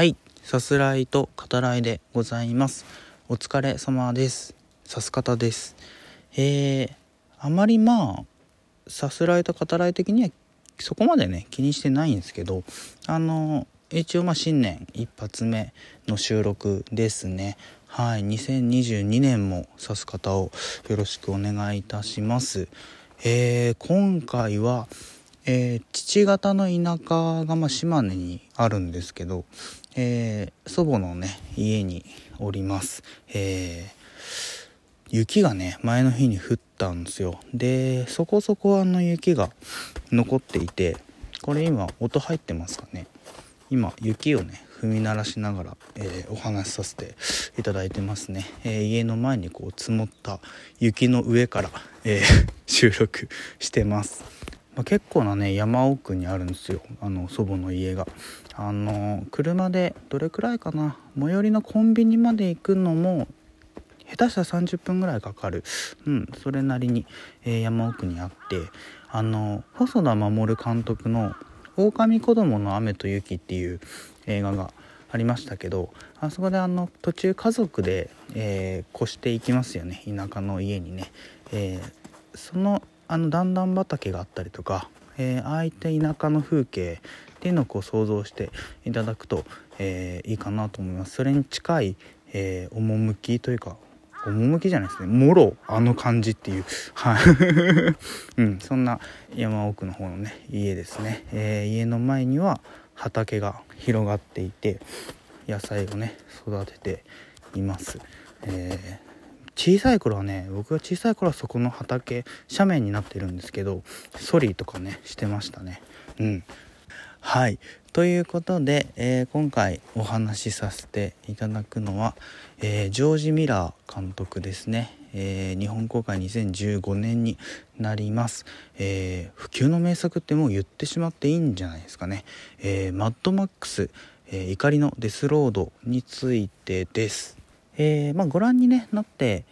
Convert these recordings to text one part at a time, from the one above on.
はい。さすらいと語らいでございます。お疲れ様です。さす方です。えー、あまりまあさすらいと語らい的にはそこまでね気にしてないんですけどあの一応まあ新年一発目の収録ですね。はい。2022年も指す方をよろしくお願いいたします。えー、今回はえー、父方の田舎がま島根にあるんですけど、えー、祖母のね家におります、えー、雪がね前の日に降ったんですよ。でそこそこあの雪が残っていてこれ今音入ってますかね？今雪をね踏み鳴らしながら、えー、お話しさせていただいてますね、えー、家の前にこう積もった雪の上から、えー、収録してます。まあ、結構なね山奥にあるんですよ。あの祖母の家が。あの車でどれくらいかな。最寄りのコンビニまで行くのも下手したら30分ぐらいかかる。うんそれなりに、えー、山奥にあって。あの細田守監督の「狼子供の雨と雪」っていう映画がありましたけどあそこであの途中家族で、えー、越していきますよね。田舎の家にね、えー、そのあの段々畑があったりとか、えー、ああいった田舎の風景っていうのをこう想像していただくと、えー、いいかなと思います。それに近い、えー、趣というか趣じゃないですね。もろあの感じっていう。はい、うん、そんな山奥の方のね家ですね、えー、家の前には畑が広がっていて野菜をね育てています、えー小さい頃はね僕が小さい頃はそこの畑斜面になってるんですけどソリとかねしてましたね。うん。はい。ということで、えー、今回お話しさせていただくのは、えー、ジョージ・ミラー監督ですね、えー、日本公開2015年になります、え不及の名作ってもう言ってしまっていいんじゃないですかね、えマッドマックス、え怒りのデスロードについてです。えー、まあ、ご覧に、ね、なって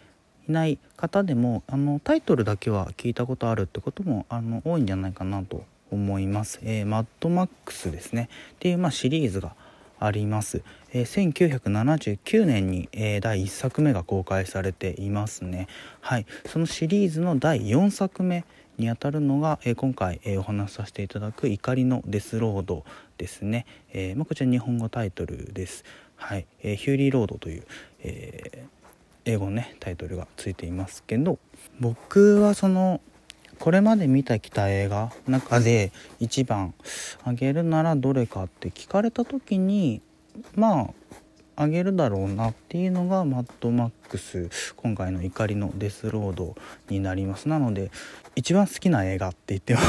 いない方でもあのタイトルだけは聞いたことあるってこともあの多いんじゃないかなと思います。えー、マッドマックスですね。っていう、まあ、シリーズがあります、えー、1979年に、えー、第1作目が公開されていますね。はい。そのシリーズの第4作目にあたるのが、えー、今回、え、お話しさせていただく「怒りのデスロード」ですね、えまあ、こちら日本語タイトルです。はい、えー、ヒューリーロードという、えー、英語のねタイトルがついていますけど僕はそのこれまで見てきた映画の中で一番あげるならどれかって聞かれた時にまああげるだろうなっていうのがマッドマックス今回の怒りのデスロードになります。なので一番好きな映画って言っても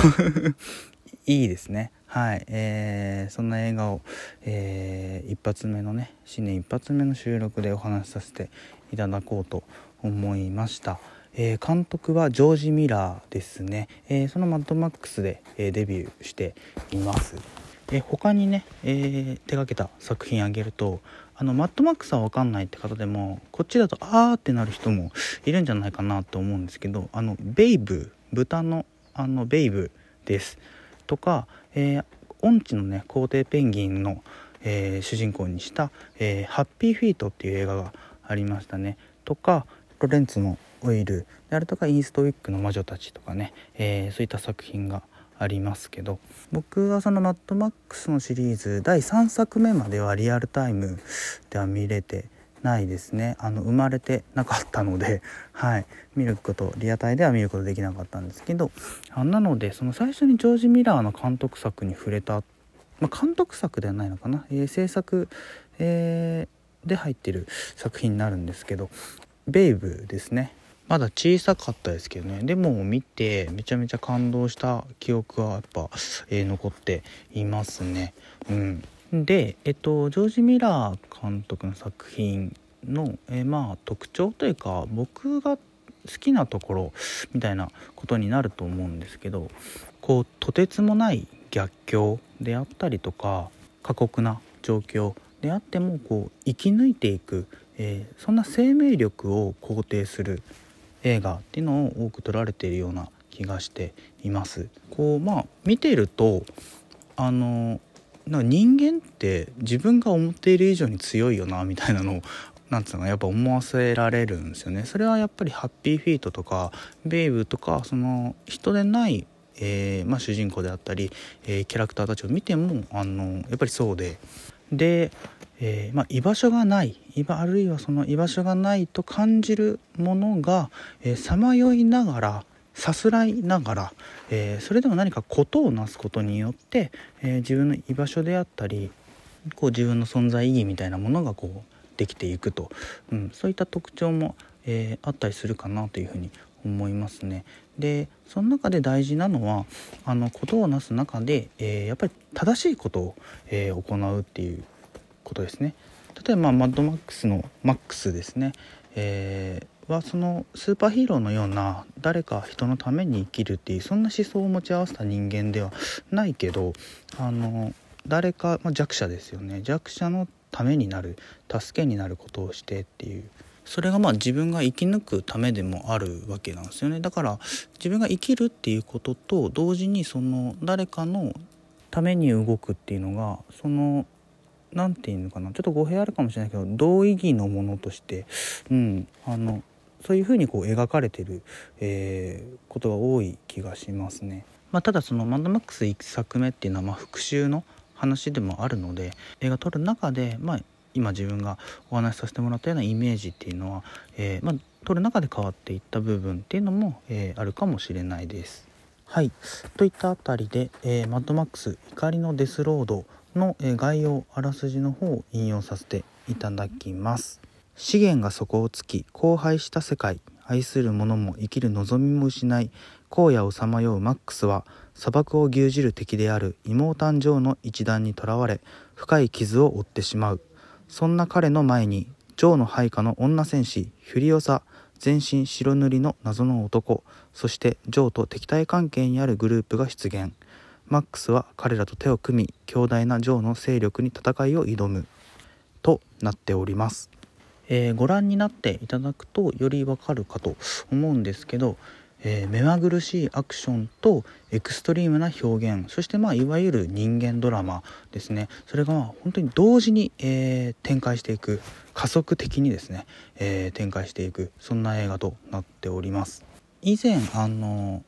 いいですね。はい、えー、そんな映画を、えー、一発目のね新年一発目の収録でお話しさせていただこうと思いました、えー、監督はジョージ・ミラーですね、えー、そのマッドマックスで、え、デビューしています。え他にね、え、手がけた作品あげるとあのマッドマックスは分かんないって方でもこっちだとあーってなる人もいるんじゃないかなと思うんですけどあのベイブ豚のあのベイブです。とか、えー、音痴のね皇帝ペンギンの、えー、主人公にした、えー、ハッピーフィートっていう映画がありましたね。とかロレンツのオイル。であるとかイーストウィックの魔女たちとかね、えー、そういった作品がありますけど。僕はそのマッドマックスのシリーズ第3作目まではリアルタイムでは見れてないですね。あの生まれてなかったので、はい、見ることリアタイでは見ることできなかったんですけどあなのでその最初にジョージ・ミラーの監督作に触れた、まあ、監督作ではないのかな、えー、制作、えー、で入ってる作品になるんですけど「ベイブ」ですね。まだ小さかったですけどね。でも見てめちゃめちゃ感動した記憶はやっぱ、えー、残っていますね。うん。で、えっと、ジョージ・ミラー監督の作品の、えまあ特徴というか僕が好きなところみたいなことになると思うんですけどこうとてつもない逆境であったりとか過酷な状況であってもこう生き抜いていく、えー、そんな生命力を肯定する映画っていうのを多く撮られているような気がしています。こうまあ見てるとあのな人間って自分が思っている以上に強いよなみたいなのをなんつうのやっぱ思わせられるんですよね。それはやっぱりハッピーフィートとかベイブとかその人でないえー、まあ、主人公であったり、えー、キャラクターたちを見てもあのやっぱりそうで。で、えー、まあ、居場所がないあるいはその居場所がないと感じるものがさまよいながらさすらいながら、えー、それでも何かことをなすことによって、えー、自分の居場所であったりこう自分の存在意義みたいなものがこうできていくと、うん、そういった特徴も、えー、あったりするかなというふうに思いますね。でその中で大事なのはあのことをなす中で、えやっぱり正しいことを、え行うっていうことですね。例えば、マッドマックスのマックスですね、えーはそのスーパーヒーローのような誰か人のために生きるっていうそんな思想を持ち合わせた人間ではないけどあの誰か、まあ、弱者ですよね。弱者のためになる助けになることをしてっていう。それがまあ自分が生き抜くためでもあるわけなんですよね。だから自分が生きるっていうことと同時にその誰かのために動くっていうのがその何て言うのかな。ちょっと語弊あるかもしれないけど同意義のものとして、うん、あのそういうふうにこう描かれてる、えー、ことが多い気がしますね。まあ、ただその「マッドマックス」1作目っていうのはま復讐の話でもあるので映画撮る中で、まあ、今自分がお話しさせてもらったようなイメージっていうのは、えー、まあ、撮る中で変わっていった部分っていうのも、えー、あるかもしれないです。はいといったあたりで、えー、マッドマックス怒りのデスロードの、え概要あらすじの方を引用させていただきます。資源が底をつき荒廃した世界愛する者も生きる望みも失い荒野をさまよう。マックスは砂漠を牛耳る敵である妹誕生の一団にとらわれ深い傷を負ってしまう。そんな彼の前にジョーの配下の女戦士フュリオサ全身白塗りの謎の男そしてジョーと敵対関係にあるグループが出現。マックスは彼らと手を組み強大なジョーの勢力に戦いを挑む。となっております。えー、ご覧になっていただくとよりわかるかと思うんですけど、えー、目まぐるしいアクションとエクストリームな表現そしてまあいわゆる人間ドラマですね。それがまあ本当に同時に、えー、展開していく加速的にですね、え展開していくそんな映画となっております。以前あの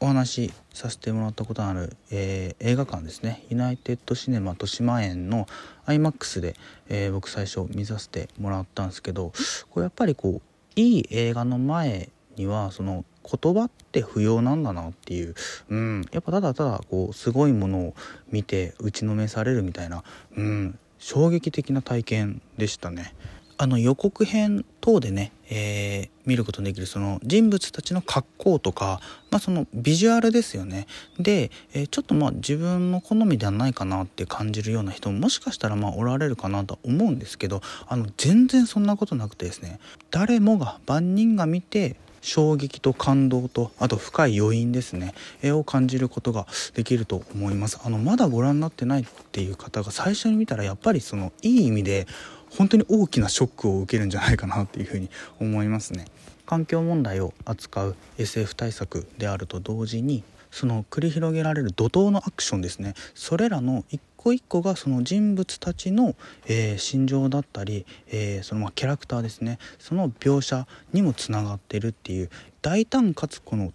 お話しさせてもらったことある、えー、映画館ですねユナイテッドシネマ豊島園の IMAX で、えー、僕最初見させてもらったんですけどこれやっぱりこういい映画の前にはその言葉って不要なんだなっていう、うん、やっぱただただこうすごいものを見て打ちのめされるみたいな、うん、衝撃的な体験でしたね。あの予告編等でね、えー、見ることのできるその人物たちの格好とか、まあ、そのビジュアルですよね。で、えー、ちょっとまあ自分の好みではないかなって感じるような人ももしかしたらまあおられるかなと思うんですけどあの全然そんなことなくてですね誰もが万人が見て衝撃と感動とあと深い余韻ですね絵を感じることができると思います。あのまだご覧になってないっていう方が最初に見たらやっぱりそのいい意味で本当に大きなショックを受けるんじゃないかなっていうふうに思いますね。環境問題を扱う SF 対策であると同時にその繰り広げられる怒涛のアクションですねそれらの一個一個がその人物たちの、えー、心情だったり、えー、そのまキャラクターですねその描写にもつながってるっていう大胆かつこの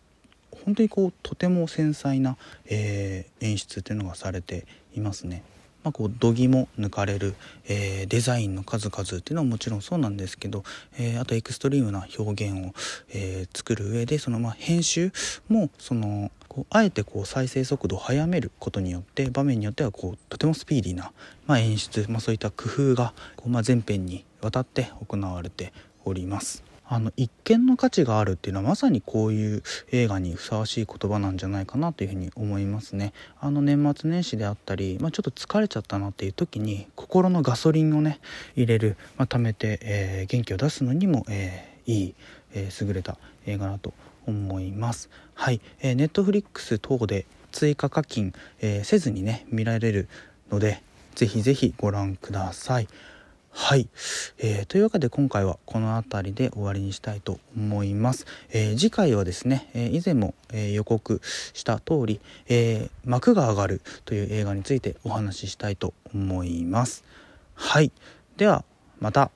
本当にこうとても繊細な、えー、演出っていうのがされていますね。まあ、こう度肝抜かれる、えー、デザインの数々っていうのはもちろんそうなんですけど、えー、あとエクストリームな表現を、えー、作る上でそのまあ編集もそのこうあえてこう再生速度を速めることによって場面によってはこうとてもスピーディーな、まあ、演出、まあ、そういった工夫がこう、まあ、全編にわたって行われております。あの一見の価値があるっていうのはまさにこういう映画にふさわしい言葉なんじゃないかなというふうに思いますね。あの年末年始であったり、まあ、ちょっと疲れちゃったなっていう時に心のガソリンをね入れる、まあ、貯めて、えー、元気を出すのにも、えー、いい、えー、優れた映画だと思います。はい、えー、ネットフリックス等で追加課金、え、せずにね見られるのでぜひぜひご覧ください。はい、えー、というわけで今回はこの辺りで終わりにしたいと思います、えー、次回はですね、えー、以前も、え予告した通り、え幕が上がるという映画についてお話ししたいと思います。はい。ではまた。